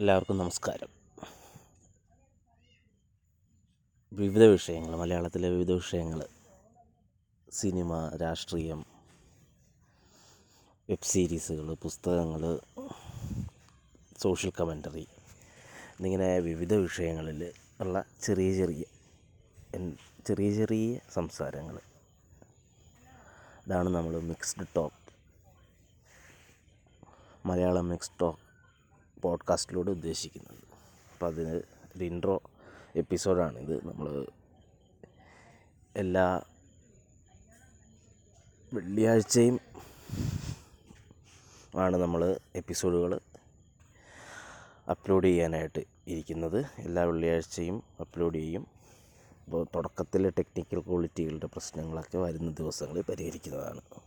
എല്ലാവർക്കും നമസ്കാരം. വിവിധ വിഷയങ്ങൾ മലയാളത്തിലെ വിവിധ വിഷയങ്ങൾ സിനിമ രാഷ്ട്രീയം വെബ് സീരീസുകൾ പുസ്തകങ്ങൾ സോഷ്യൽ കമന്ററി എന്നിങ്ങനെ വിവിധ വിഷയങ്ങളിൽ ഉള്ള ചെറിയ ചെറിയ ചെറിയ ചെറിയ സംസാരങ്ങൾ. ഇതാണ് നമ്മൾ mixed talk Malayalam mixed talk പോഡ്കാസ്റ്റിലൂടെ ഉദ്ദേശിക്കുന്നത്. അപ്പം അതിന് ഒരു ഇൻട്രോ എപ്പിസോഡാണിത് നമ്മൾ എല്ലാ വെള്ളിയാഴ്ചയും ആണ് നമ്മൾ എപ്പിസോഡുകൾ അപ്ലോഡ് ചെയ്യാനായിട്ട് ഇരിക്കുന്നത്. എല്ലാ വെള്ളിയാഴ്ചയും അപ്ലോഡ് ചെയ്യും. അപ്പോൾ തുടക്കത്തിലെ ടെക്നിക്കൽ ക്വാളിറ്റികളുടെ പ്രശ്നങ്ങളൊക്കെ വരുന്ന ദിവസങ്ങളിൽ പരിഹരിക്കുന്നതാണ്.